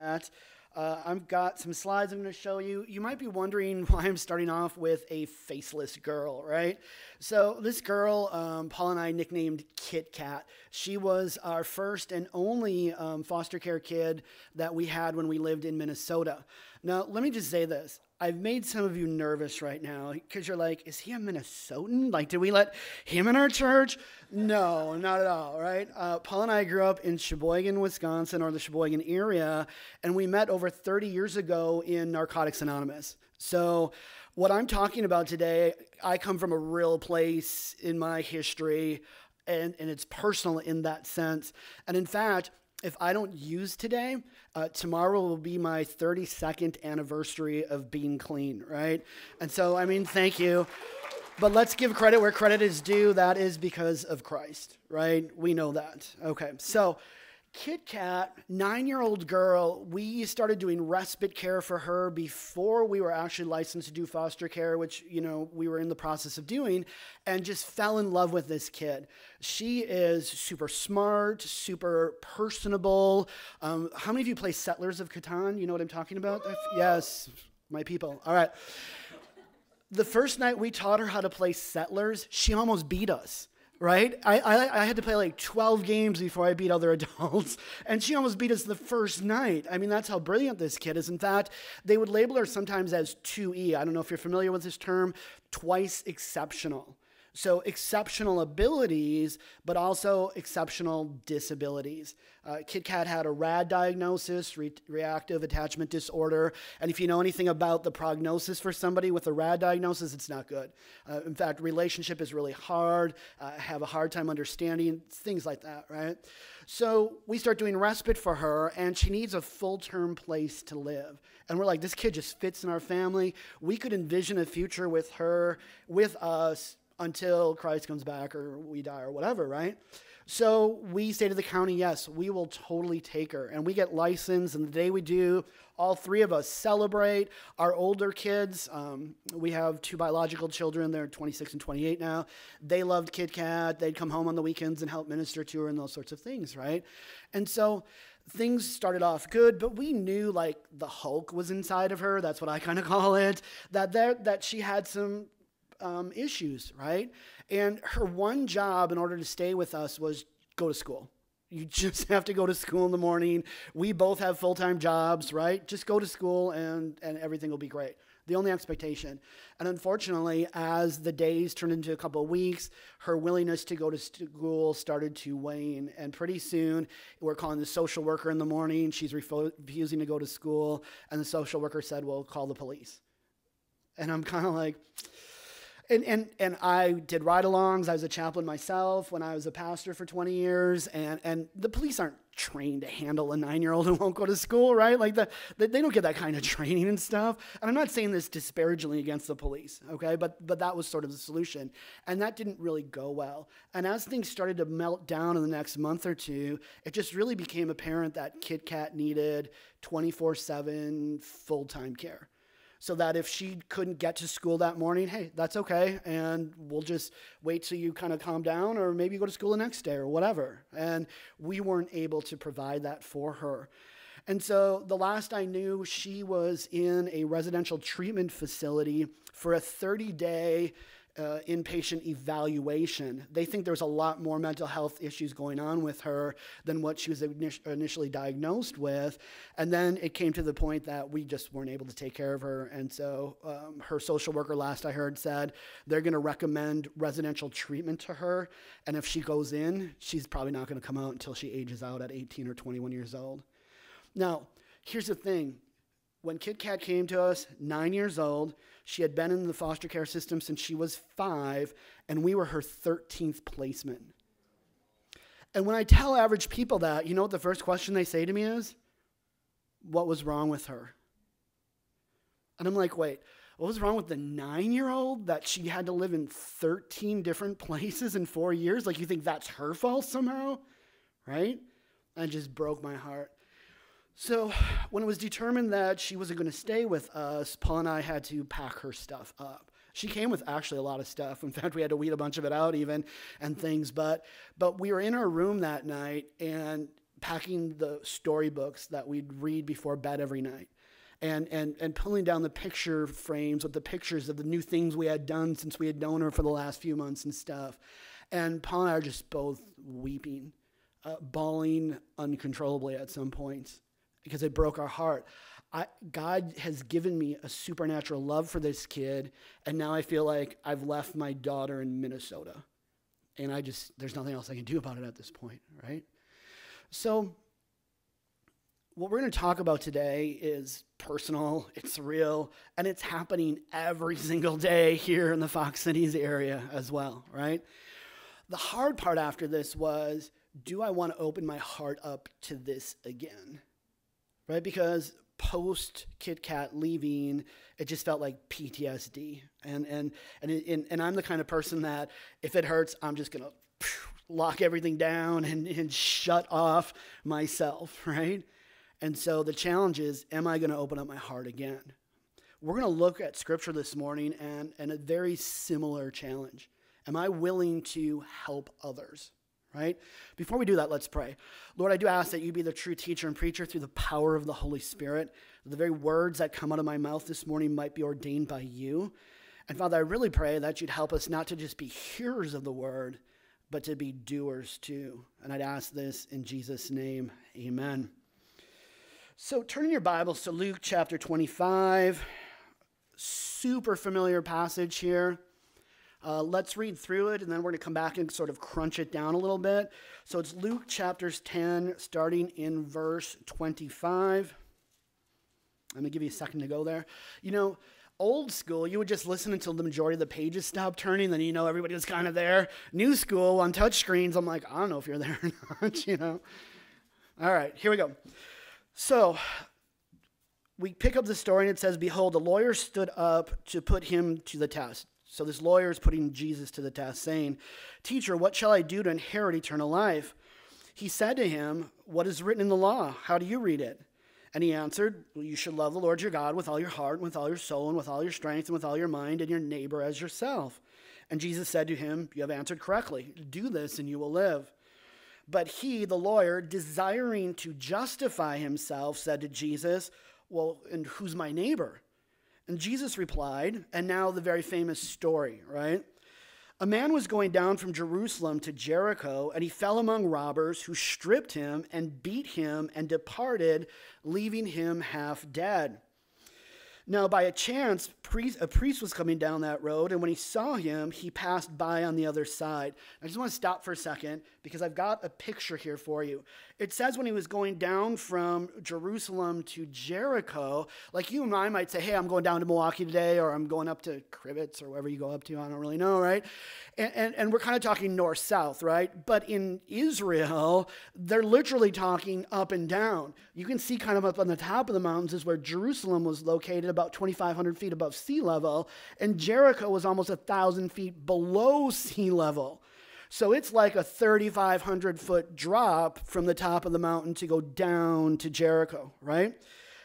that. Uh, I've got some slides I'm going to show you. You might be wondering why I'm starting off with a faceless girl, right? So, this girl, um, Paul and I nicknamed Kit Kat. She was our first and only um, foster care kid that we had when we lived in Minnesota. Now, let me just say this I've made some of you nervous right now because you're like, is he a Minnesotan? Like, did we let him in our church? No, not at all, right? Uh, Paul and I grew up in Sheboygan, Wisconsin, or the Sheboygan area, and we met over 30 years ago in Narcotics Anonymous. So, what I'm talking about today, I come from a real place in my history, and, and it's personal in that sense. And in fact, if I don't use today, uh, tomorrow will be my 32nd anniversary of being clean, right? And so, I mean, thank you. But let's give credit where credit is due. That is because of Christ, right? We know that. Okay, so Kit Kat, nine year old girl, we started doing respite care for her before we were actually licensed to do foster care, which, you know, we were in the process of doing, and just fell in love with this kid. She is super smart, super personable. Um, how many of you play Settlers of Catan? You know what I'm talking about? Yes, my people. All right. The first night we taught her how to play Settlers, she almost beat us right? I, I, I, had to play like 12 games before I beat other adults, and she almost beat us the first night. I mean, that's how brilliant this kid is. In fact, they would label her sometimes as 2E. I don't know if you're familiar with this term, twice exceptional. So, exceptional abilities, but also exceptional disabilities. Uh, Kit Kat had a RAD diagnosis, re- reactive attachment disorder. And if you know anything about the prognosis for somebody with a RAD diagnosis, it's not good. Uh, in fact, relationship is really hard, uh, have a hard time understanding, things like that, right? So we start doing respite for her, and she needs a full term place to live. And we're like, this kid just fits in our family. We could envision a future with her, with us until Christ comes back or we die or whatever, right? So we say to the county, yes, we will totally take her. And we get licensed, and the day we do, all three of us celebrate. Our older kids, um, we have two biological children, they're 26 and 28 now. They loved Kit Kat. They'd come home on the weekends and help minister to her and those sorts of things, right? And so things started off good, but we knew like the Hulk was inside of her. That's what I kind of call it. That there, that she had some um, issues, right? And her one job in order to stay with us was go to school. You just have to go to school in the morning. We both have full time jobs, right? Just go to school and, and everything will be great. The only expectation. And unfortunately, as the days turned into a couple of weeks, her willingness to go to school started to wane. And pretty soon, we're calling the social worker in the morning. She's refusing to go to school. And the social worker said, Well, call the police. And I'm kind of like, and, and, and I did ride alongs. I was a chaplain myself when I was a pastor for 20 years. And, and the police aren't trained to handle a nine year old who won't go to school, right? Like, the, they don't get that kind of training and stuff. And I'm not saying this disparagingly against the police, okay? But, but that was sort of the solution. And that didn't really go well. And as things started to melt down in the next month or two, it just really became apparent that Kit Kat needed 24 7 full time care so that if she couldn't get to school that morning, hey, that's okay. And we'll just wait till you kind of calm down, or maybe go to school the next day or whatever. And we weren't able to provide that for her. And so the last I knew, she was in a residential treatment facility for a 30 day uh, inpatient evaluation. They think there's a lot more mental health issues going on with her than what she was initially diagnosed with. And then it came to the point that we just weren't able to take care of her. And so um, her social worker, last I heard, said they're going to recommend residential treatment to her. And if she goes in, she's probably not going to come out until she ages out at 18 or 21 years old. Now, here's the thing when Kit Kat came to us, nine years old, she had been in the foster care system since she was five, and we were her 13th placement. And when I tell average people that, you know what the first question they say to me is? What was wrong with her? And I'm like, wait, what was wrong with the nine year old that she had to live in 13 different places in four years? Like, you think that's her fault somehow? Right? It just broke my heart. So, when it was determined that she wasn't going to stay with us, Paul and I had to pack her stuff up. She came with actually a lot of stuff. In fact, we had to weed a bunch of it out even and things. But but we were in her room that night and packing the storybooks that we'd read before bed every night and, and, and pulling down the picture frames with the pictures of the new things we had done since we had known her for the last few months and stuff. And Paul and I are just both weeping, uh, bawling uncontrollably at some points because it broke our heart. I, God has given me a supernatural love for this kid, and now I feel like I've left my daughter in Minnesota. And I just, there's nothing else I can do about it at this point, right? So, what we're going to talk about today is personal, it's real, and it's happening every single day here in the Fox Cities area as well, right? The hard part after this was do I want to open my heart up to this again? Right? Because post Kit Kat leaving, it just felt like PTSD. And and and and, and I'm the kind of person that if it hurts, I'm just gonna lock everything down and, and shut off myself, right? And so the challenge is, am I going to open up my heart again? We're going to look at scripture this morning and, and a very similar challenge. Am I willing to help others? Right? Before we do that, let's pray. Lord, I do ask that you be the true teacher and preacher through the power of the Holy Spirit. The very words that come out of my mouth this morning might be ordained by you. And Father, I really pray that you'd help us not to just be hearers of the word, but to be doers too. And I'd ask this in Jesus' name. Amen. So turn your Bibles to Luke chapter 25. Super familiar passage here. Uh, let's read through it and then we're going to come back and sort of crunch it down a little bit. So it's Luke chapters 10, starting in verse 25. I'm going to give you a second to go there. You know, old school, you would just listen until the majority of the pages stopped turning, then you know everybody was kind of there. New school on touch screens, I'm like, I don't know if you're there or not, you know. All right, here we go. So we pick up the story and it says, Behold, the lawyer stood up to put him to the test. So this lawyer is putting Jesus to the test, saying, Teacher, what shall I do to inherit eternal life? He said to him, What is written in the law? How do you read it? And he answered, well, You should love the Lord your God with all your heart, and with all your soul, and with all your strength, and with all your mind, and your neighbor as yourself. And Jesus said to him, You have answered correctly. Do this, and you will live. But he, the lawyer, desiring to justify himself, said to Jesus, Well, and who's my neighbor? And Jesus replied, and now the very famous story, right? A man was going down from Jerusalem to Jericho, and he fell among robbers who stripped him and beat him and departed, leaving him half dead. Now, by a chance, a priest was coming down that road, and when he saw him, he passed by on the other side. I just want to stop for a second because I've got a picture here for you. It says when he was going down from Jerusalem to Jericho, like you and I might say, hey, I'm going down to Milwaukee today, or I'm going up to Crivitz, or wherever you go up to, I don't really know, right? And, and, and we're kind of talking north south, right? But in Israel, they're literally talking up and down. You can see kind of up on the top of the mountains is where Jerusalem was located, about 2,500 feet above sea level, and Jericho was almost a thousand feet below sea level. So it's like a 3,500 foot drop from the top of the mountain to go down to Jericho, right?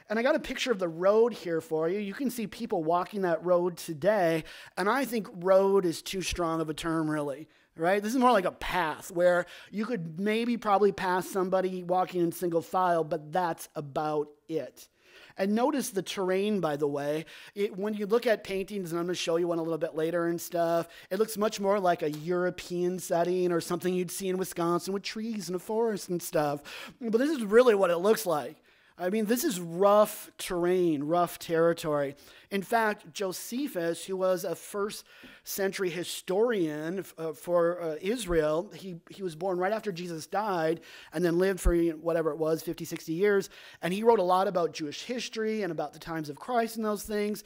And I got a picture of the road here for you. You can see people walking that road today. And I think road is too strong of a term, really, right? This is more like a path where you could maybe probably pass somebody walking in single file, but that's about it. And notice the terrain, by the way. It, when you look at paintings, and I'm going to show you one a little bit later and stuff, it looks much more like a European setting or something you'd see in Wisconsin with trees and a forest and stuff. But this is really what it looks like. I mean, this is rough terrain, rough territory. In fact, Josephus, who was a first century historian uh, for uh, Israel, he, he was born right after Jesus died and then lived for whatever it was, 50, 60 years. And he wrote a lot about Jewish history and about the times of Christ and those things.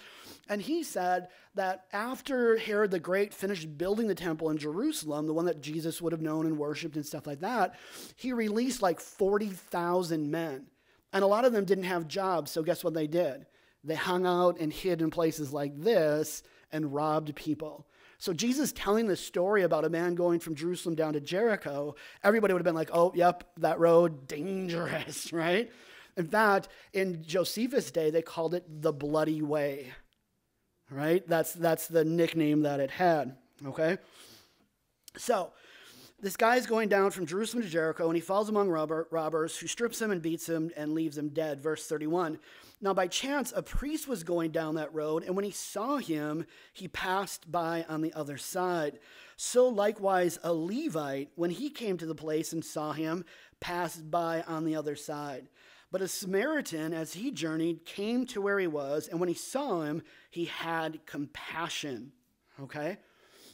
And he said that after Herod the Great finished building the temple in Jerusalem, the one that Jesus would have known and worshiped and stuff like that, he released like 40,000 men and a lot of them didn't have jobs, so guess what they did? They hung out and hid in places like this and robbed people. So Jesus telling this story about a man going from Jerusalem down to Jericho, everybody would have been like, "Oh, yep, that road dangerous," right? In fact, in Josephus' day, they called it the bloody way. Right? That's that's the nickname that it had, okay? So, this guy is going down from Jerusalem to Jericho, and he falls among robber, robbers who strips him and beats him and leaves him dead. Verse 31. Now, by chance, a priest was going down that road, and when he saw him, he passed by on the other side. So, likewise, a Levite, when he came to the place and saw him, passed by on the other side. But a Samaritan, as he journeyed, came to where he was, and when he saw him, he had compassion. Okay?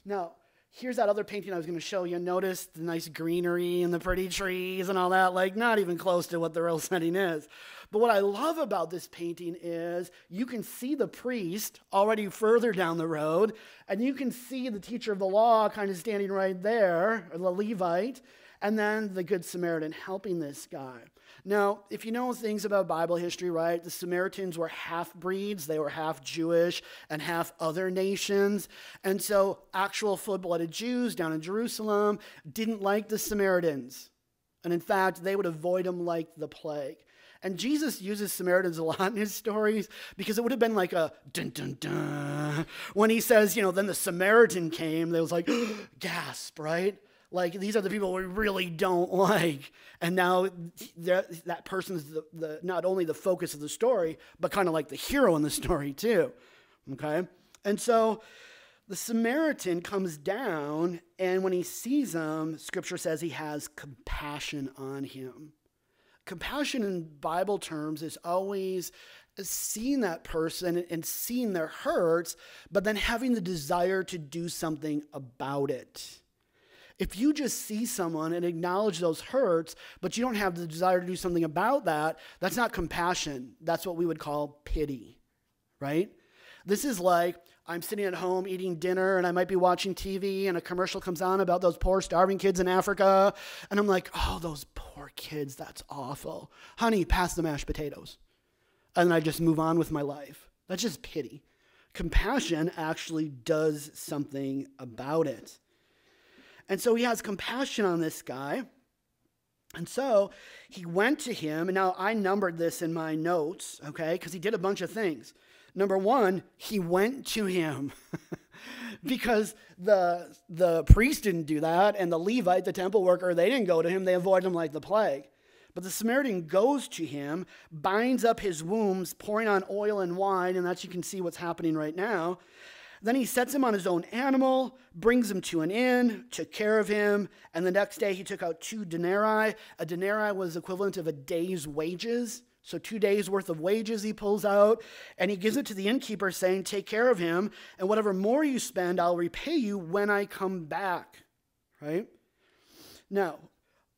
Now, here's that other painting I was going to show you. Notice the nice greenery and the pretty trees and all that. Like, not even close to what the real setting is. But what I love about this painting is you can see the priest already further down the road, and you can see the teacher of the law kind of standing right there, or the Levite, and then the Good Samaritan helping this guy. Now, if you know things about Bible history, right, the Samaritans were half breeds. They were half Jewish and half other nations. And so, actual full blooded Jews down in Jerusalem didn't like the Samaritans. And in fact, they would avoid them like the plague. And Jesus uses Samaritans a lot in his stories because it would have been like a dun dun dun. When he says, you know, then the Samaritan came, they was like, gasp, right? Like these are the people we really don't like. And now that, that person's the, the, not only the focus of the story, but kind of like the hero in the story too. Okay? And so the Samaritan comes down, and when he sees him, scripture says he has compassion on him. Compassion in Bible terms is always seeing that person and seeing their hurts, but then having the desire to do something about it. If you just see someone and acknowledge those hurts, but you don't have the desire to do something about that, that's not compassion. That's what we would call pity, right? This is like I'm sitting at home eating dinner and I might be watching TV and a commercial comes on about those poor starving kids in Africa. And I'm like, oh, those poor kids, that's awful. Honey, pass the mashed potatoes. And I just move on with my life. That's just pity. Compassion actually does something about it. And so he has compassion on this guy. And so he went to him, and now I numbered this in my notes, okay, because he did a bunch of things. Number one, he went to him. because the, the priest didn't do that, and the Levite, the temple worker, they didn't go to him, they avoided him like the plague. But the Samaritan goes to him, binds up his wounds, pouring on oil and wine, and that's you can see what's happening right now. Then he sets him on his own animal, brings him to an inn, took care of him, and the next day he took out two denarii. A denarii was equivalent of a day's wages. So, two days worth of wages he pulls out, and he gives it to the innkeeper, saying, Take care of him, and whatever more you spend, I'll repay you when I come back. Right? Now,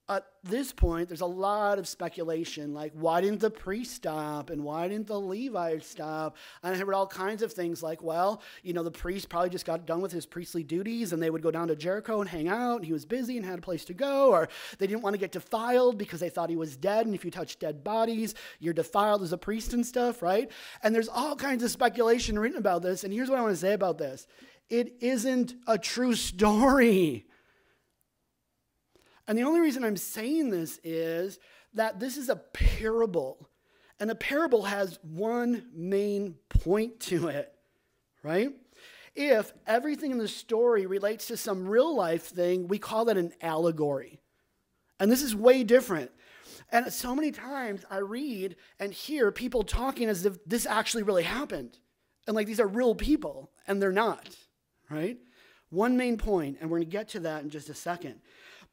at this point, there's a lot of speculation like, why didn't the priest stop? And why didn't the Levite stop? And I heard all kinds of things like, well, you know, the priest probably just got done with his priestly duties and they would go down to Jericho and hang out. And he was busy and had a place to go. Or they didn't want to get defiled because they thought he was dead. And if you touch dead bodies, you're defiled as a priest and stuff, right? And there's all kinds of speculation written about this. And here's what I want to say about this it isn't a true story. And the only reason I'm saying this is that this is a parable. And a parable has one main point to it, right? If everything in the story relates to some real life thing, we call that an allegory. And this is way different. And so many times I read and hear people talking as if this actually really happened. And like these are real people, and they're not, right? One main point, and we're to get to that in just a second.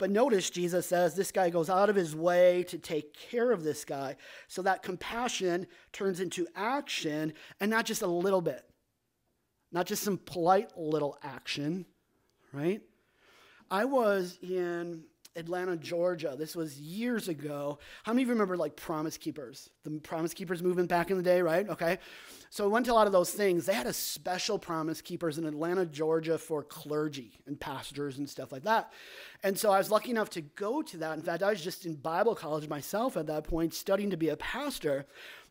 But notice Jesus says this guy goes out of his way to take care of this guy. So that compassion turns into action and not just a little bit, not just some polite little action, right? I was in Atlanta, Georgia. This was years ago. How many of you remember like Promise Keepers? The Promise Keepers movement back in the day, right? Okay. So we went to a lot of those things. They had a special Promise Keepers in Atlanta, Georgia for clergy and pastors and stuff like that. And so I was lucky enough to go to that. In fact, I was just in Bible college myself at that point, studying to be a pastor.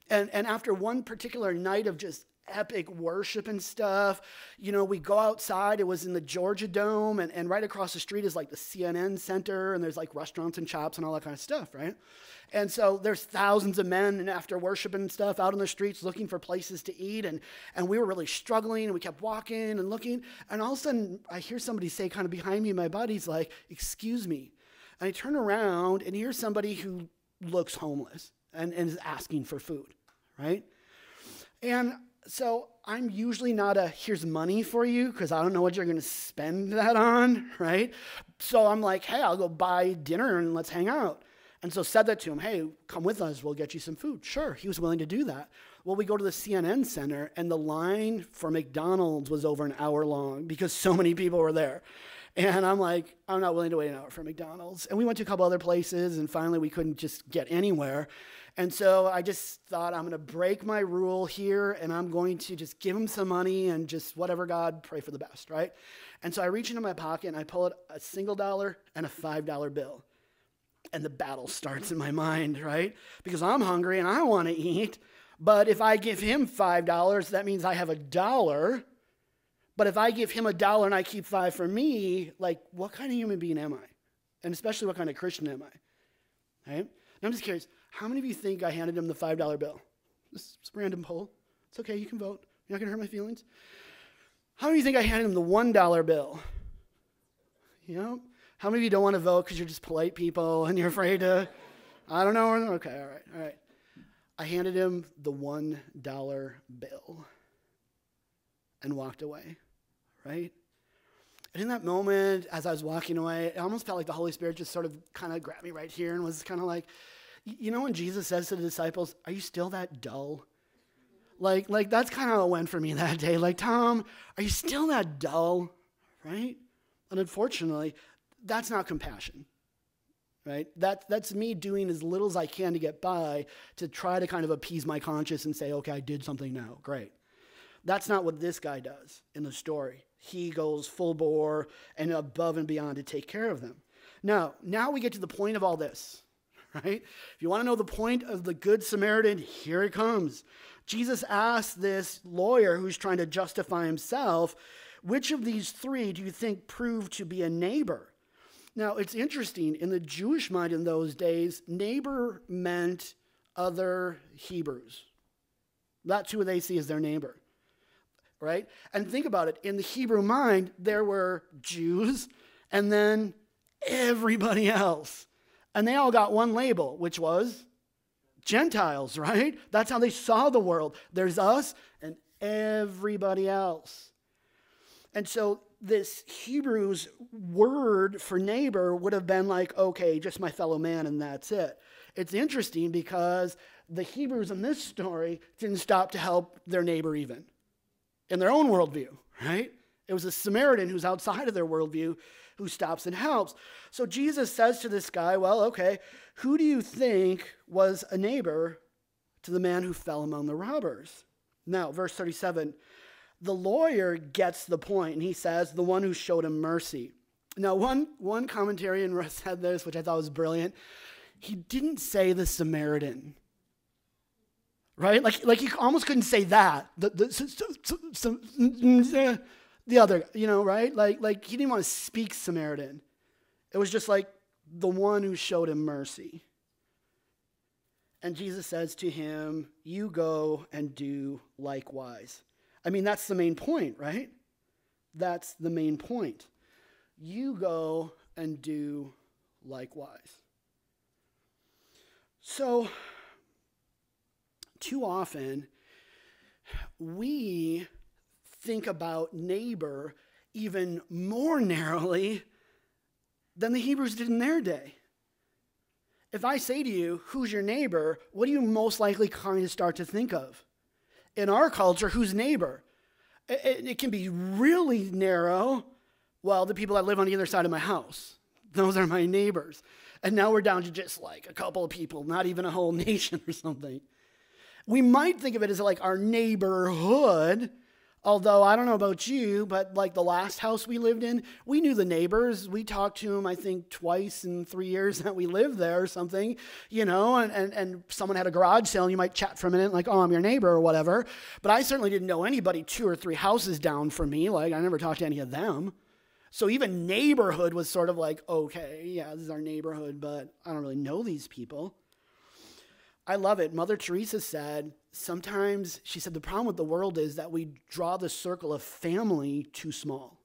And, and after one particular night of just epic worship and stuff. You know, we go outside, it was in the Georgia Dome, and, and right across the street is like the CNN Center, and there's like restaurants and shops and all that kind of stuff, right? And so there's thousands of men and after worship and stuff out on the streets looking for places to eat. And, and we were really struggling and we kept walking and looking. And all of a sudden I hear somebody say kind of behind me, my buddy's like, excuse me. And I turn around and hear somebody who looks homeless and, and is asking for food, right? And so I'm usually not a here's money for you because I don't know what you're going to spend that on, right? So I'm like, hey, I'll go buy dinner and let's hang out. And so said that to him, hey, come with us, we'll get you some food. Sure, he was willing to do that. Well, we go to the CNN Center, and the line for McDonald's was over an hour long because so many people were there. And I'm like, I'm not willing to wait an hour for McDonald's. And we went to a couple other places, and finally we couldn't just get anywhere. And so I just thought, I'm going to break my rule here, and I'm going to just give him some money and just whatever God, pray for the best, right? And so I reach into my pocket and I pull out a single dollar and a $5 bill. And the battle starts in my mind, right? Because I'm hungry and I want to eat. But if I give him $5, that means I have a dollar. But if I give him a dollar and I keep five for me, like, what kind of human being am I? And especially, what kind of Christian am I? Right? And I'm just curious, how many of you think I handed him the $5 bill? This is a random poll. It's okay, you can vote. You're not going to hurt my feelings. How many of you think I handed him the $1 bill? You know, how many of you don't want to vote because you're just polite people and you're afraid to? I don't know. Okay, all right, all right. I handed him the one dollar bill and walked away, right? And in that moment, as I was walking away, it almost felt like the Holy Spirit just sort of kind of grabbed me right here and was kind of like, you know, when Jesus says to the disciples, Are you still that dull? Like, like that's kind of how it went for me that day. Like, Tom, are you still that dull? Right? And unfortunately, that's not compassion right that, that's me doing as little as i can to get by to try to kind of appease my conscience and say okay i did something now great that's not what this guy does in the story he goes full bore and above and beyond to take care of them. Now now we get to the point of all this right? If you want to know the point of the good samaritan here it comes. Jesus asked this lawyer who's trying to justify himself which of these three do you think proved to be a neighbor? Now, it's interesting, in the Jewish mind in those days, neighbor meant other Hebrews. That's who they see as their neighbor, right? And think about it in the Hebrew mind, there were Jews and then everybody else. And they all got one label, which was Gentiles, right? That's how they saw the world. There's us and everybody else. And so this Hebrew's word for neighbor would have been like, okay, just my fellow man, and that's it. It's interesting because the Hebrews in this story didn't stop to help their neighbor even in their own worldview, right? It was a Samaritan who's outside of their worldview who stops and helps. So Jesus says to this guy, Well, okay, who do you think was a neighbor to the man who fell among the robbers? Now, verse 37 the lawyer gets the point, and he says, the one who showed him mercy. Now, one, one commentarian said this, which I thought was brilliant. He didn't say the Samaritan, right? Like, like he almost couldn't say that. The, the, eh, the other, you know, right? Like, like he didn't want to speak Samaritan. It was just like the one who showed him mercy. And Jesus says to him, You go and do likewise. I mean, that's the main point, right? That's the main point. You go and do likewise. So, too often, we think about neighbor even more narrowly than the Hebrews did in their day. If I say to you, Who's your neighbor? what do you most likely kind of start to think of? in our culture who's neighbor. It, it, can be really narrow. Well, the people that live on either side of my house, those are my neighbors. And now we're down to just like a couple of people, not even a whole nation or something. We might think of it as like our neighborhood, Although I don't know about you, but like the last house we lived in, we knew the neighbors. We talked to them, I think, twice in three years that we lived there or something, you know, and, and, and someone had a garage sale and you might chat for a minute, like, oh, I'm your neighbor or whatever. But I certainly didn't know anybody two or three houses down from me. Like, I never talked to any of them. So even neighborhood was sort of like, okay, yeah, this is our neighborhood, but I don't really know these people. I love it. Mother Teresa said, sometimes, she said, the problem with the world is that we draw the circle of family too small.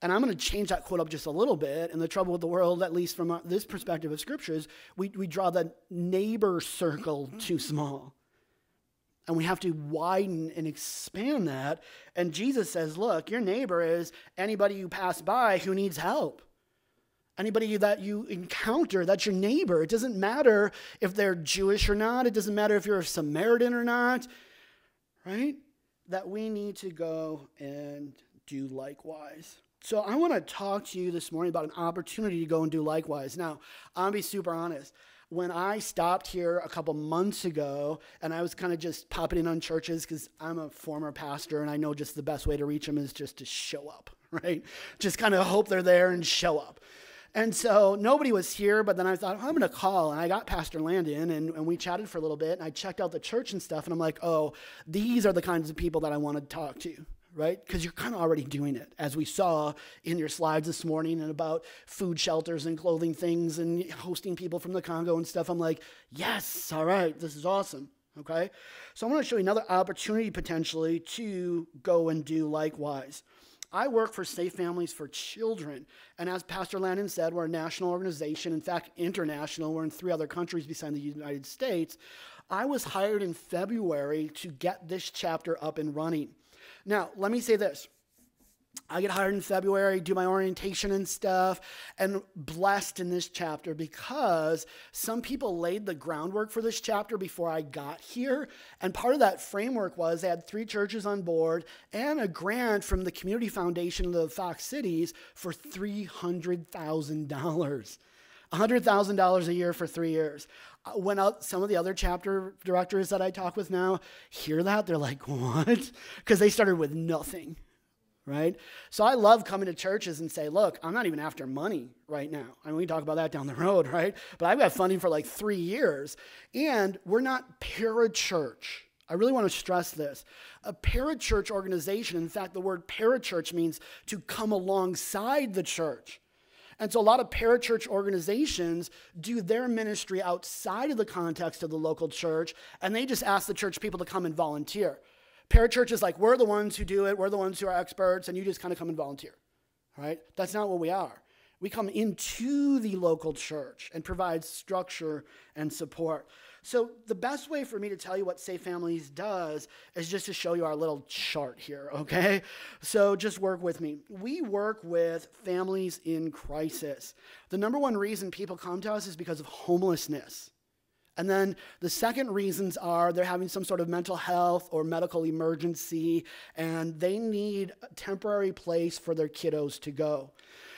And I'm going to change that quote up just a little bit. And the trouble with the world, at least from uh, this perspective of scripture, is we, we draw the neighbor circle too small. And we have to widen and expand that. And Jesus says, look, your neighbor is anybody you pass by who needs help. Anybody that you encounter, that's your neighbor. It doesn't matter if they're Jewish or not, it doesn't matter if you're a Samaritan or not, right? That we need to go and do likewise. So I want to talk to you this morning about an opportunity to go and do likewise. Now, to be super honest. When I stopped here a couple months ago and I was kind of just popping in on churches because I'm a former pastor and I know just the best way to reach them is just to show up, right? Just kind of hope they're there and show up. And so nobody was here, but then I thought, oh, I'm going to call. And I got Pastor Landon, and, and we chatted for a little bit, and I checked out the church and stuff, and I'm like, oh, these are the kinds of people that I want to talk to, right? Because you're kind of already doing it, as we saw in your slides this morning and about food shelters and clothing things and hosting people from the Congo and stuff. I'm like, yes, all right, this is awesome. Okay? So I want to show you another opportunity potentially to go and do likewise. I work for Safe Families for Children. And as Pastor Landon said, we're a national organization, in fact, international. We're in three other countries besides the United States. I was hired in February to get this chapter up and running. Now, let me say this I get hired in February, do my orientation and stuff, and blessed in this chapter because some people laid the groundwork for this chapter before I got here. And part of that framework was they had three churches on board and a grant from the Community Foundation of the Fox Cities for $300,000. $100,000 a year for three years. Uh, when some of the other chapter directors that I talk with now hear that, they're like, what? Because they started with nothing right? So I love coming to churches and say, look, I'm not even after money right now. I mean, we talk about that down the road, right? But I've got funding for like three years, and we're not parachurch. I really want to stress this. A parachurch organization, in fact, the word parachurch means to come alongside the church. And so a lot of parachurch organizations do their ministry outside of the context of the local church, and they just ask the church people to come and volunteer. Parachurch is like, we're the ones who do it, we're the ones who are experts, and you just kind of come and volunteer. Right? That's not what we are. We come into the local church and provide structure and support. So, the best way for me to tell you what Safe Families does is just to show you our little chart here, okay? So, just work with me. We work with families in crisis. The number one reason people come to us is because of homelessness. And then the second reasons are they're having some sort of mental health or medical emergency, and they need a temporary place for their kiddos to go.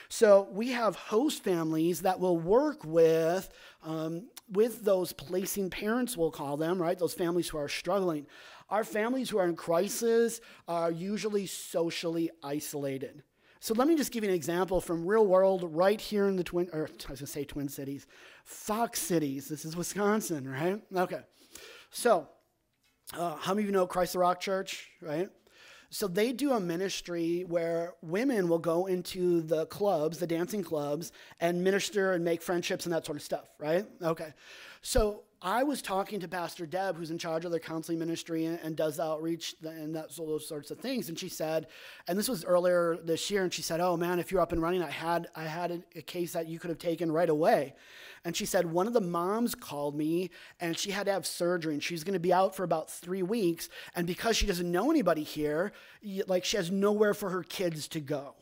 So we have host families that will work with um, with those placing parents, we'll call them, right? Those families who are struggling. Our families who are in crisis are usually socially isolated. So let me just give you an example from real world right here in the Twin, or I was going to say Twin Cities, Fox Cities. This is Wisconsin, right? Okay. So, uh, how many of you know Christ the Rock Church, right? So they do a ministry where women will go into the clubs, the dancing clubs, and minister and make friendships and that sort of stuff, right? Okay. So I was talking to Pastor Deb, who's in charge of their counseling ministry and, and does outreach and that, all those sorts of things. And she said, and this was earlier this year, and she said, "Oh man, if you're up and running, I had I had a, a case that you could have taken right away." And she said one of the moms called me, and she had to have surgery, and she's going to be out for about three weeks. And because she doesn't know anybody here, like she has nowhere for her kids to go.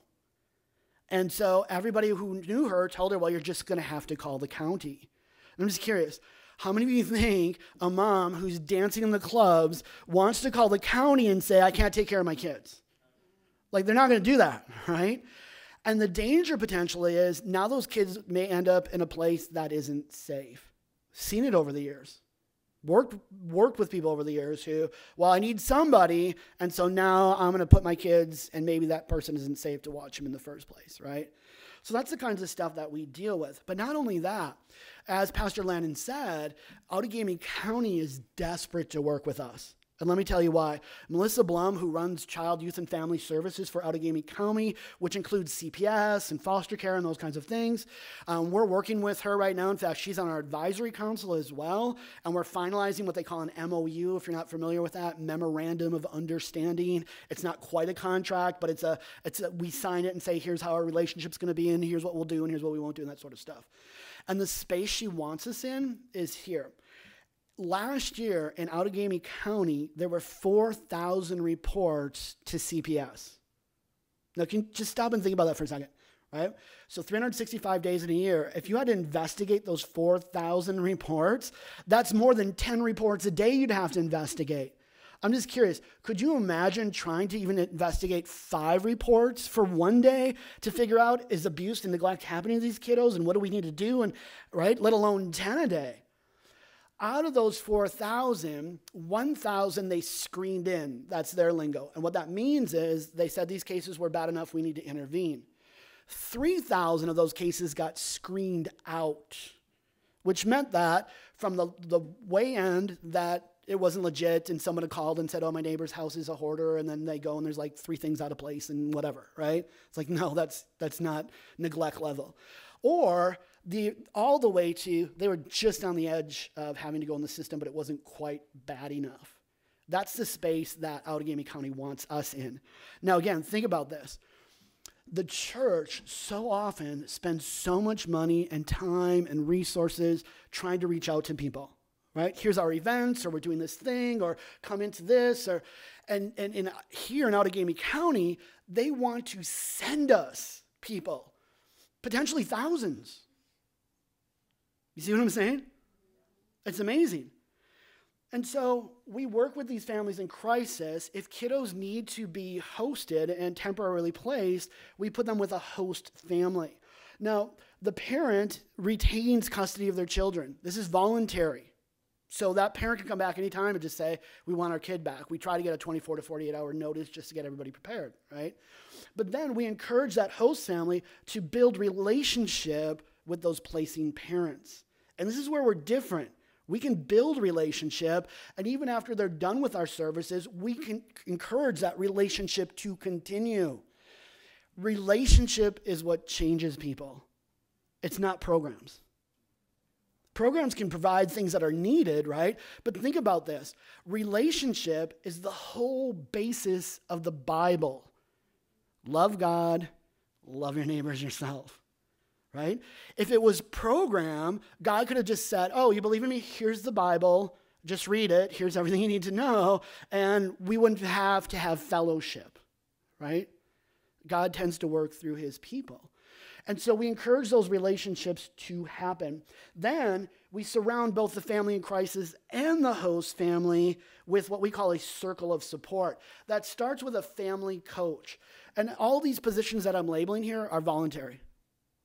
And so everybody who knew her told her, "Well, you're just going to have to call the county." And I'm just curious how many of you think a mom who's dancing in the clubs wants to call the county and say, I can't take care of my kids? Like, they're not going to do that, right? And the danger potentially is now those kids may end up in a place that isn't safe. Seen it over the years, worked worked with people over the years who, well, I need somebody, and so now I'm going to put my kids, and maybe that person isn't safe to watch them in the first place, right? So that's the kinds of stuff that we deal with. But not only that, as Pastor Landon said, Outagamie County is desperate to work with us. And let me tell you why. Melissa Blum, who runs Child, Youth, and Family Services for Outagamie County, which includes CPS and foster care and those kinds of things, um, we're working with her right now. In fact, she's on our advisory council as well. And we're finalizing what they call an MOU, if you're not familiar with that, Memorandum of Understanding. It's not quite a contract, but it's a, it's a, we sign it and say, here's how our relationship's going to be, and here's what we'll do, and here's what we won't do, and that sort of stuff. And the space she wants us in is here last year in Outagamie County, there were 4,000 reports to CPS. Now, can you just stop and think about that for a second, right? So, 365 days in a year, if you had to investigate those 4,000 reports, that's more than 10 reports a day you'd have to investigate. I'm just curious, could you imagine trying to even investigate five reports for one day to figure out is abuse and neglect happening to these kiddos and what do we need to do and right, let alone 10 a day? Out of those 4,000, 1,000 they screened in. That's their lingo. And what that means is they said these cases were bad enough, we need to intervene. 3,000 of those cases got screened out, which meant that from the, the way end that it wasn't legit and someone had called and said, oh, my neighbor's house is a hoarder. And then they go and there's like three things out of place and whatever, right? It's like, no, that's, that's not neglect level. Or the all the way to they were just on the edge of having to go in the system, but it wasn't quite bad enough. That's the space that Outagamie County wants us in. Now, again, think about this. The church so often spends so much money and time and resources trying to reach out to people, right? Here's our events, or we're doing this thing, or come into this, or and and, and here in Outagamie County, they want to send us people, potentially thousands you see what I'm saying? It's amazing. And so we work with these families in crisis. If kiddos need to be hosted and temporarily placed, we put them with a host family. Now, the parent retains custody of their children. This is voluntary. So that parent can come back anytime and just say, We want our kid back. We try to get a 24 to 48 hour notice just to get everybody prepared, right? But then we encourage that host family to build relationship with those placing parents. And this is where we're different. We can build relationship, and even after they're done with our services, we can encourage that relationship to continue. Relationship is what changes people, it's not programs. Programs can provide things that are needed, right? But think about this relationship is the whole basis of the Bible. Love God, love your neighbors yourself right? If it was program, God could have just said, Oh, you believe in me? Here's the Bible. Just read it. Here's everything you need to know. And we wouldn't have to have fellowship, right? God tends to work through his people. And so we encourage those relationships to happen. Then we surround both the family in crisis and the host family with what we call a circle of support. That starts with a family coach. And all these positions that I'm labeling here are voluntary.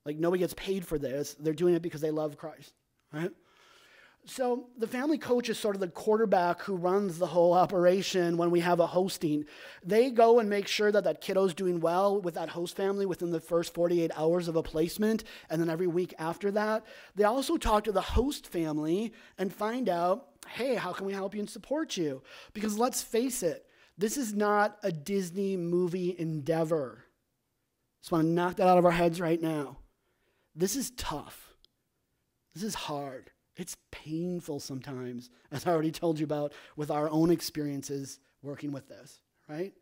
Like nobody gets paid for this. They're doing it because they love Christ, right? So the family coach is sort of the quarterback who runs the whole operation when we have a hosting. They go and make sure that that kiddo's doing well with that host family within the first 48 hours of a placement, and then every week after that. They also talk to the host family and find out, hey, how can we help you and support you? Because let's face it, this is not a Disney movie endeavor. Just want to knock that out of our heads right now. This is tough. This is hard. It's painful sometimes, as I already told you about with our own experiences working with this, right?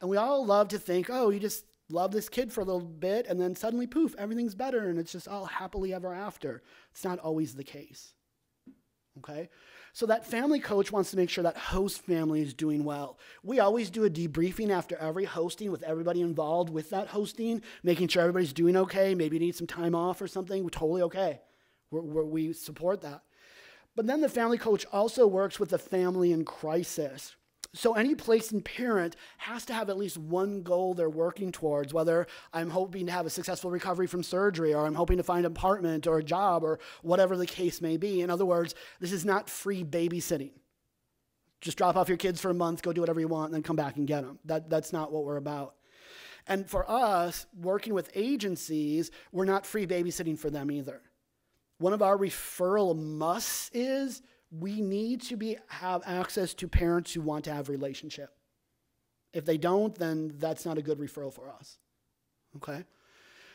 And we all love to think, oh, you just love this kid for a little bit, and then suddenly, poof, everything's better, and it's just all happily ever after. It's not always the case. Okay? So that family coach wants to make sure that host family is doing well. We always do a debriefing after every hosting with everybody involved with that hosting, making sure everybody's doing okay. Maybe need some time off or something. We're totally okay. We're, we're, we support that. But then the family coach also works with the family in crisis. So any placing parent has to have at least one goal they're working towards, whether I'm hoping to have a successful recovery from surgery or I'm hoping to find an apartment or a job or whatever the case may be. In other words, this is not free babysitting. Just drop off your kids for a month, go do whatever you want, and then come back and get them. That, that's not what we're about. And for us, working with agencies, we're not free babysitting for them either. One of our referral musts is we need to be have access to parents who want to have relationship. If they don't, then that's not a good referral for us. Okay?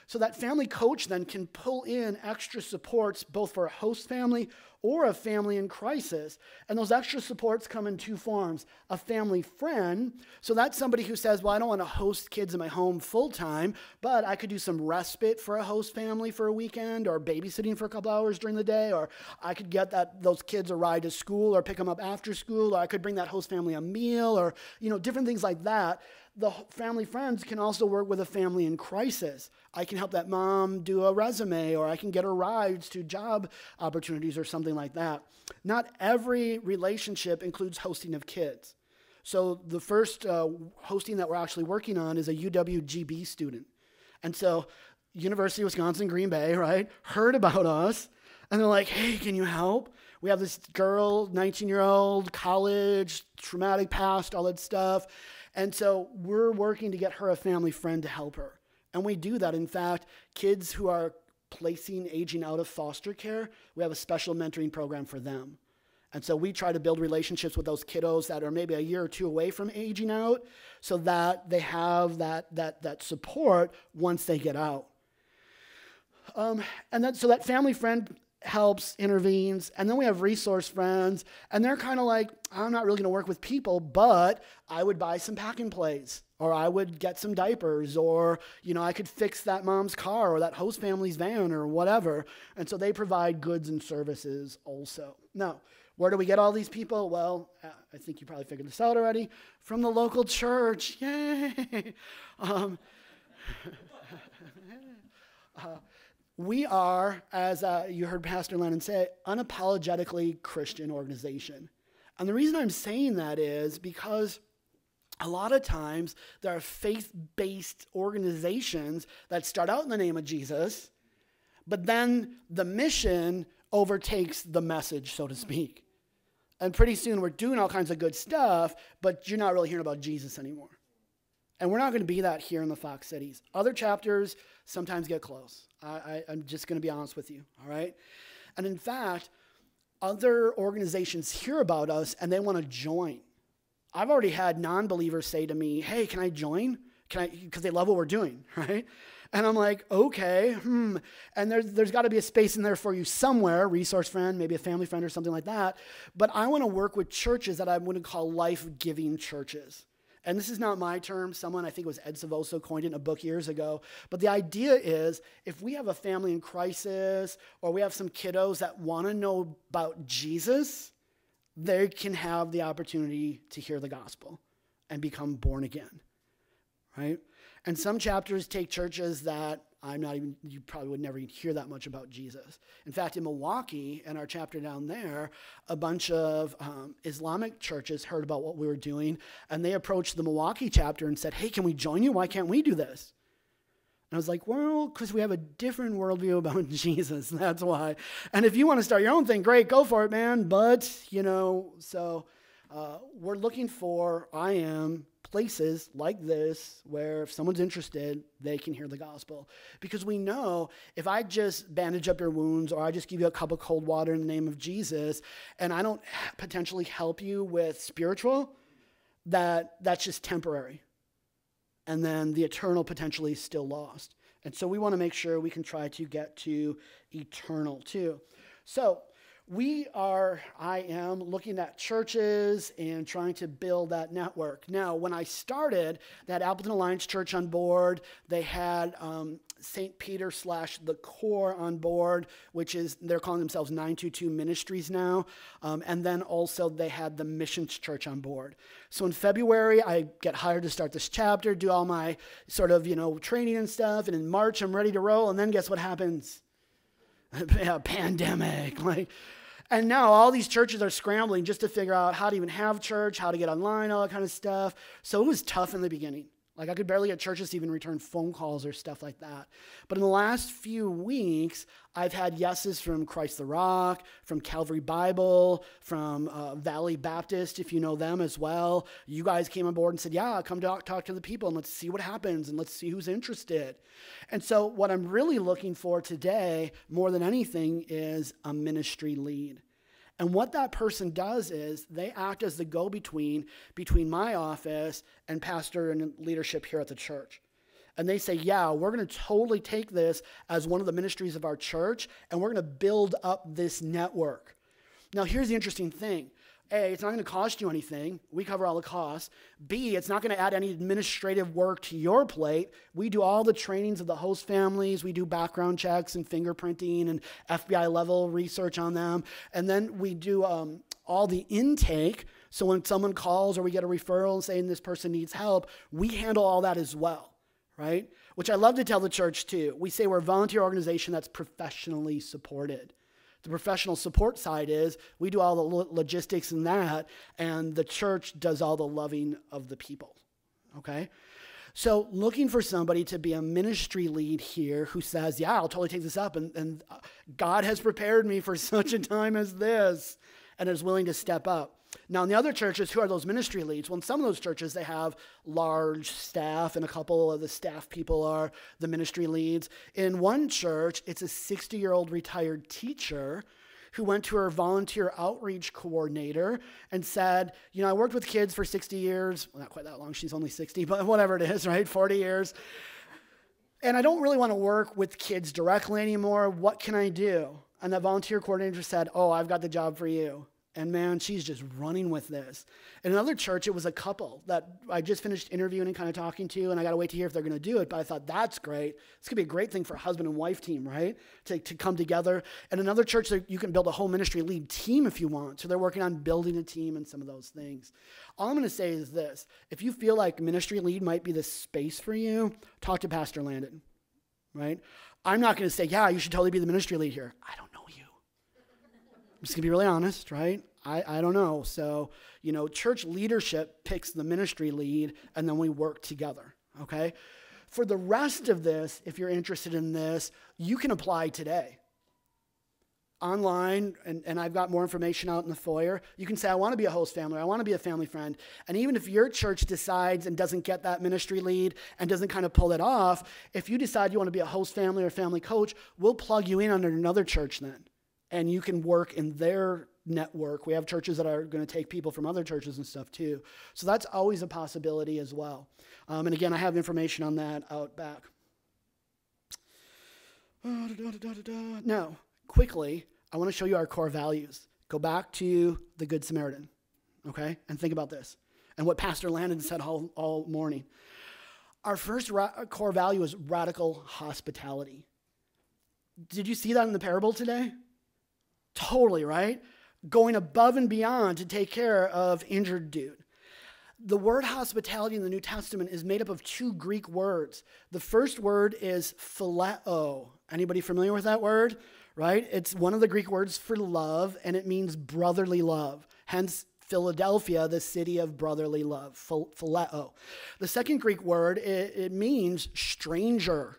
So that family coach then can pull in extra supports both for a host family or a family in crisis. And those extra supports come in two forms a family friend. So that's somebody who says, Well, I don't want to host kids in my home full time, but I could do some respite for a host family for a weekend or babysitting for a couple hours during the day, or I could get that, those kids a ride to school or pick them up after school, or I could bring that host family a meal, or you know, different things like that the family friends can also work with a family in crisis. I can help that mom do a resume, or I can get her rides to job opportunities or something like that. Not every relationship includes hosting of kids. So the first uh, hosting that we're actually working on is a UWGB student. And so University of Wisconsin Green Bay, right, heard about us and they're like, hey, can you help? We have this girl, 19 year old, college, traumatic past, all that stuff. And so we're working to get her a family friend to help her. And we do that. In fact, kids who are placing aging out of foster care, we have a special mentoring program for them. And so we try to build relationships with those kiddos that are maybe a year or two away from aging out so that they have that, that, that support once they get out. Um, and then, so that family friend helps, intervenes. And then we have resource friends, and they're kind of like, I'm not really going to work with people, but I would buy some pack and plays, or I would get some diapers, or, you know, I could fix that mom's car or that host family's van or whatever. And so they provide goods and services also. Now, where do we get all these people? Well, uh, I think you probably figured this out already. From the local church. Yay! Um, uh, we are, as uh, you heard Pastor Lennon say, unapologetically Christian organization. And the reason I'm saying that is because a lot of times there are faith based organizations that start out in the name of Jesus, but then the mission overtakes the message, so to speak. And pretty soon we're doing all kinds of good stuff, but you're not really hearing about Jesus anymore. And we're not going to be that here in the Fox Cities. Other chapters sometimes get close. I, am just going to be honest with you, all right? And in fact, other organizations hear about us and they want to join. I've already had non believers say to me, hey, can I join? Can I? Because they love what we're doing, right? And I'm like, okay, hmm. And there's, there's got to be a space in there for you somewhere, resource friend, maybe a family friend or something like that. But I want to work with churches that I want to call life giving churches and this is not my term, someone I think it was Ed Silvoso coined it in a book years ago. But the idea is if we have a family in crisis or we have some kiddos that want to know about Jesus, they can have the opportunity to hear the gospel and become born again. Right? And some chapters take churches that I'm not even, you probably would never hear that much about Jesus. In fact, in Milwaukee, in our chapter down there, a bunch of um, Islamic churches heard about what we were doing, and they approached the Milwaukee chapter and said, Hey, can we join you? Why can't we do this? And I was like, Well, because we have a different worldview about Jesus. That's why. And if you want to start your own thing, great, go for it, man. But, you know, so uh, we're looking for, I am, places like this where if someone's interested, they can hear the gospel. Because we know if I just bandage up your wounds or I just give you a cup of cold water in the name of Jesus and I don't potentially help you with spiritual, that that's just temporary. And then the eternal potentially is still lost. And so we want to make sure we can try to get to eternal too. So we are, I am looking at churches and trying to build that network. Now, when I started, that Appleton Alliance Church on board. They had um, St. Peter slash the core on board, which is, they're calling themselves 922 Ministries now. Um, and then also they had the Missions Church on board. So in February, I get hired to start this chapter, do all my sort of, you know, training and stuff. And in March, I'm ready to roll. And then guess what happens? pandemic. Like, And now all these churches are scrambling just to figure out how to even have church, how to get online, all that kind of stuff. So it was tough in the beginning. Like I could barely get churches to even return phone calls or stuff like that. But in the last few weeks, I've had yeses from Christ the Rock, from Calvary Bible, from uh, Valley Baptist, if you know them as well. You guys came on board and said, Yeah, come talk, talk to the people and let's see what happens and let's see who's interested. And so, what I'm really looking for today, more than anything, is a ministry lead. And what that person does is they act as the go between between my office and pastor and leadership here at the church. And they say, Yeah, we're going to totally take this as one of the ministries of our church and we're going to build up this network. Now, here's the interesting thing a, it's not going to cost you anything. We cover all the costs. B, it's not going to add any administrative work to your plate. We do all the trainings of the host families. We do background checks and fingerprinting and FBI level research on them. And then we do um, all the intake. So when someone calls or we get a referral saying this person needs help, we handle all that as well, right? Which I love to tell the church too. We say we're a volunteer organization that's professionally supported. The professional support side is we do all the logistics and that, and the church does all the loving of the people. Okay? So, looking for somebody to be a ministry lead here who says, Yeah, I'll totally take this up, and, and uh, God has prepared me for such a time as this, and is willing to step up. Now, in the other churches, who are those ministry leads? Well, in some of those churches, they have large staff, and a couple of the staff people are the ministry leads. In one church, it's a 60 year old retired teacher who went to her volunteer outreach coordinator and said, You know, I worked with kids for 60 years. Well, not quite that long, she's only 60, but whatever it is, right? 40 years. And I don't really want to work with kids directly anymore. What can I do? And the volunteer coordinator said, Oh, I've got the job for you. And man, she's just running with this. In another church, it was a couple that I just finished interviewing and kind of talking to, and I got to wait to hear if they're going to do it. But I thought that's great. This could be a great thing for a husband and wife team, right? To, to come together. And another church, you can build a whole ministry lead team if you want. So they're working on building a team and some of those things. All I'm going to say is this if you feel like ministry lead might be the space for you, talk to Pastor Landon, right? I'm not going to say, yeah, you should totally be the ministry lead here. I don't know you. I'm just going to be really honest, right? I, I don't know. So, you know, church leadership picks the ministry lead and then we work together, okay? For the rest of this, if you're interested in this, you can apply today. Online, and, and I've got more information out in the foyer. You can say, I want to be a host family, I want to be a family friend. And even if your church decides and doesn't get that ministry lead and doesn't kind of pull it off, if you decide you want to be a host family or family coach, we'll plug you in under another church then. And you can work in their network. We have churches that are going to take people from other churches and stuff too. So that's always a possibility as well. Um, and again, I have information on that out back. Now, quickly, I want to show you our core values. Go back to the Good Samaritan, okay? And think about this and what Pastor Landon said all, all morning. Our first ra- core value is radical hospitality. Did you see that in the parable today? Totally, right? going above and beyond to take care of injured dude. The word hospitality in the New Testament is made up of two Greek words. The first word is phileo. Anybody familiar with that word? Right? It's one of the Greek words for love, and it means brotherly love. Hence, Philadelphia, the city of brotherly love, phileo. The second Greek word, it, it means stranger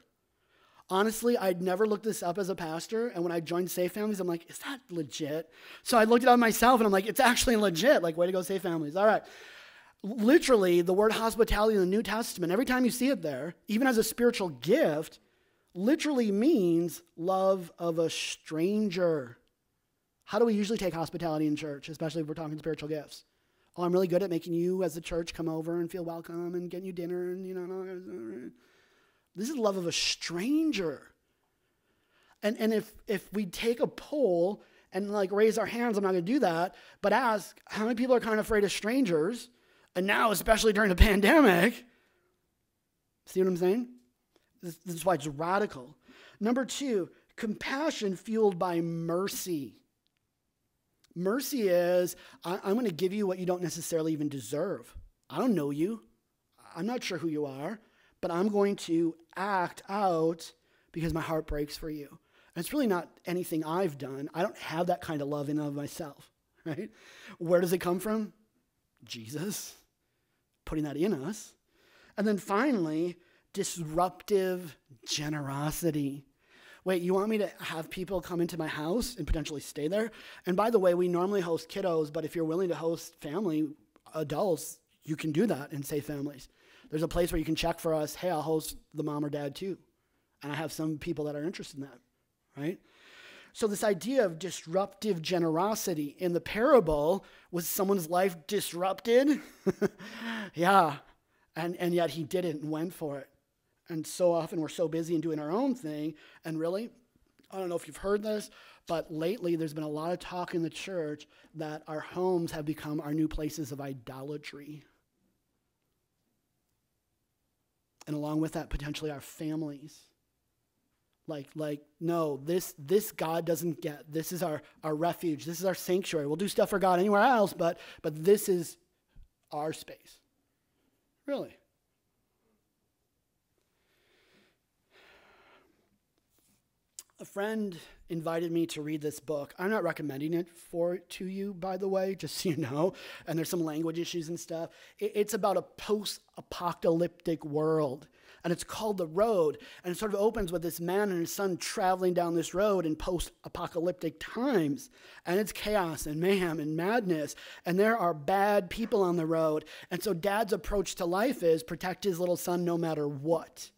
honestly, I'd never looked this up as a pastor. And when I joined Safe Families, I'm like, is that legit? So I looked it up myself and I'm like, it's actually legit. Like, way to go, Safe Families. All right. Literally, the word hospitality in the New Testament, every time you see it there, even as a spiritual gift, literally means love of a stranger. How do we usually take hospitality in church, especially if we're talking spiritual gifts? Oh, I'm really good at making you as a church come over and feel welcome and getting you dinner and, you know, this is love of a stranger. And, and if, if we take a poll and like raise our hands, I'm not going to do that, but ask how many people are kind of afraid of strangers? And now, especially during the pandemic, see what I'm saying? This, this is why it's radical. Number two, compassion fueled by mercy. Mercy is I, am going to give you what you don't necessarily even deserve. I don't know you. I'm not sure who you are but I'm going to act out because my heart breaks for you. And it's really not anything I've done. I don't have that kind of love in of myself, right? Where does it come from? Jesus putting that in us. And then finally, disruptive generosity. Wait, you want me to have people come into my house and potentially stay there? And by the way, we normally host kiddos, but if you're willing to host family, adults, you can do that and safe families. There's a place where you can check for us, hey, I'll host the mom or dad too. And I have some people that are interested in that, right? So, this idea of disruptive generosity in the parable was someone's life disrupted? yeah. And, and yet he did it and went for it. And so often we're so busy in doing our own thing. And really, I don't know if you've heard this, but lately there's been a lot of talk in the church that our homes have become our new places of idolatry. And along with that, potentially our families. Like, like, no, this this God doesn't get. This is our, our refuge. This is our sanctuary. We'll do stuff for God anywhere else, but but this is our space. Really. a friend invited me to read this book. I'm not recommending it for to you, by the way, just so you know. And there's some language issues and stuff. it's about a post-apocalyptic world, and it's called The Road. And it sort of opens with this man and his son traveling down this road in post-apocalyptic times, and it's chaos and mayhem and madness, and there are bad people on the road. And so, Dad's approach to life is protect his little son no matter what.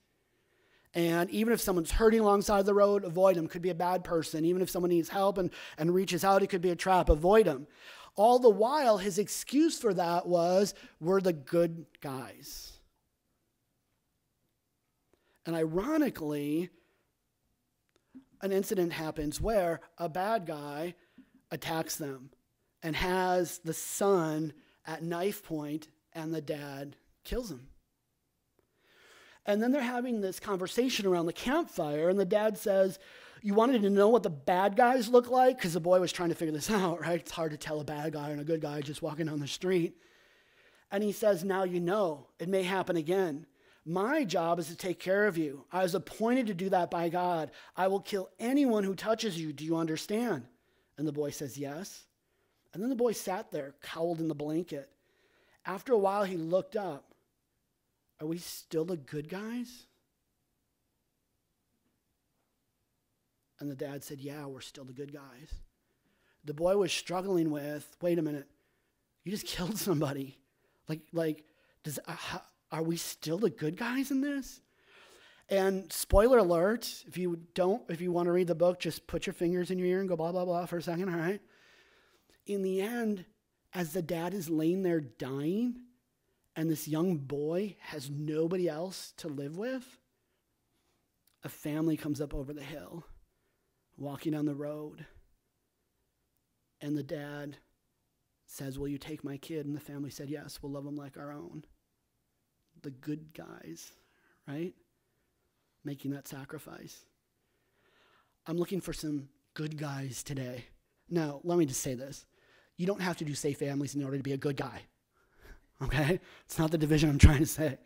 And even if someone's hurting alongside the road, avoid them. Could be a bad person. Even if someone needs help and, and reaches out, it could be a trap. Avoid them. All the while, his excuse for that was, we're the good guys. And ironically, an incident happens where a bad guy attacks them and has the son at knife point, and the dad kills him. And then they're having this conversation around the campfire, and the dad says, You wanted to know what the bad guys look like? Because the boy was trying to figure this out, right? It's hard to tell a bad guy and a good guy just walking down the street. And he says, Now you know, it may happen again. My job is to take care of you. I was appointed to do that by God. I will kill anyone who touches you. Do you understand? And the boy says, Yes. And then the boy sat there, cowled in the blanket. After a while, he looked up are we still the good guys? And the dad said, Yeah, we're still the good guys. The boy was struggling with, wait a minute, you just killed somebody. Like, like, does uh, are we still the good guys in this? And spoiler alert, if you don't, if you want to read the book, just put your fingers in your ear and go blah, blah, blah for a second, all right? In the end, as the dad is laying there dying, and this young boy has nobody else to live with, a family comes up over the hill, walking down the road, and the dad says, Will you take my kid? And the family said, Yes, we'll love him like our own. The good guys, right? Making that sacrifice. I'm looking for some good guys today. Now, let me just say this. You don't have to do safe families in order to be a good guy okay? It's not the division I'm trying to say.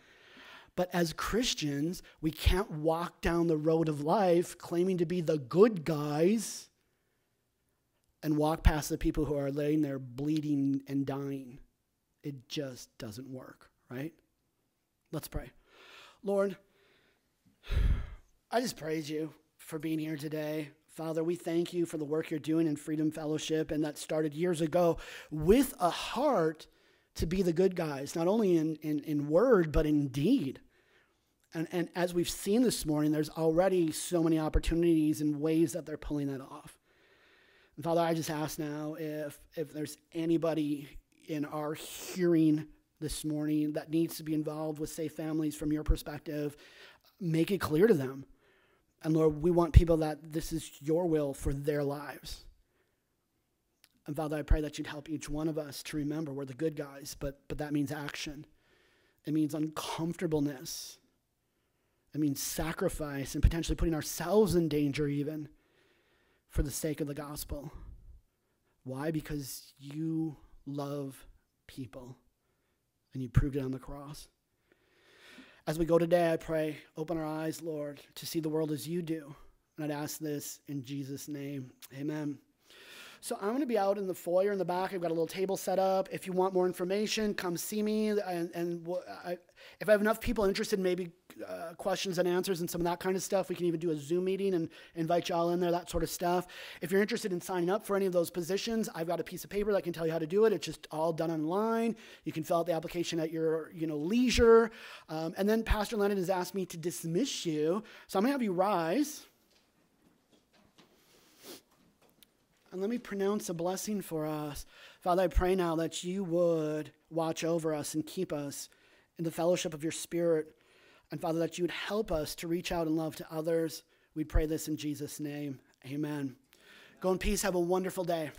But as Christians, we can't walk down the road of life claiming to be the good guys and walk past the people who are laying there bleeding and dying. It just doesn't work, right? Let's pray. Lord, I just praise you for being here today. Father, we thank you for the work you're doing in Freedom Fellowship, and that started years ago with a heart to be the good guys, not only in, in, in word, but in deed. And, and as we've seen this morning, there's already so many opportunities and ways that they're pulling that off. And Father, I just ask now if, if there's anybody in our hearing this morning that needs to be involved with Safe Families from your perspective, make it clear to them. And Lord, we want people that this is your will for their lives. And Father, I pray that you'd help each one of us to remember we're the good guys, but, but that means action. It means uncomfortableness. It means sacrifice and potentially putting ourselves in danger, even for the sake of the gospel. Why? Because you love people and you proved it on the cross. As we go today, I pray, open our eyes, Lord, to see the world as you do. And I'd ask this in Jesus' name. Amen. So I'm going to be out in the foyer in the back. I've got a little table set up. If you want more information, come see me. And, and I, if I have enough people interested, maybe uh, questions and answers and some of that kind of stuff, we can even do a Zoom meeting and invite y'all in there, that sort of stuff. If you're interested in signing up for any of those positions, I've got a piece of paper that can tell you how to do it. It's just all done online. You can fill out the application at your you know leisure. Um, and then Pastor Lennon has asked me to dismiss you, so I'm going to have you rise. And let me pronounce a blessing for us. Father, I pray now that you would watch over us and keep us in the fellowship of your Spirit. And Father, that you would help us to reach out and love to others. We pray this in Jesus' name. Amen. Go in peace. Have a wonderful day.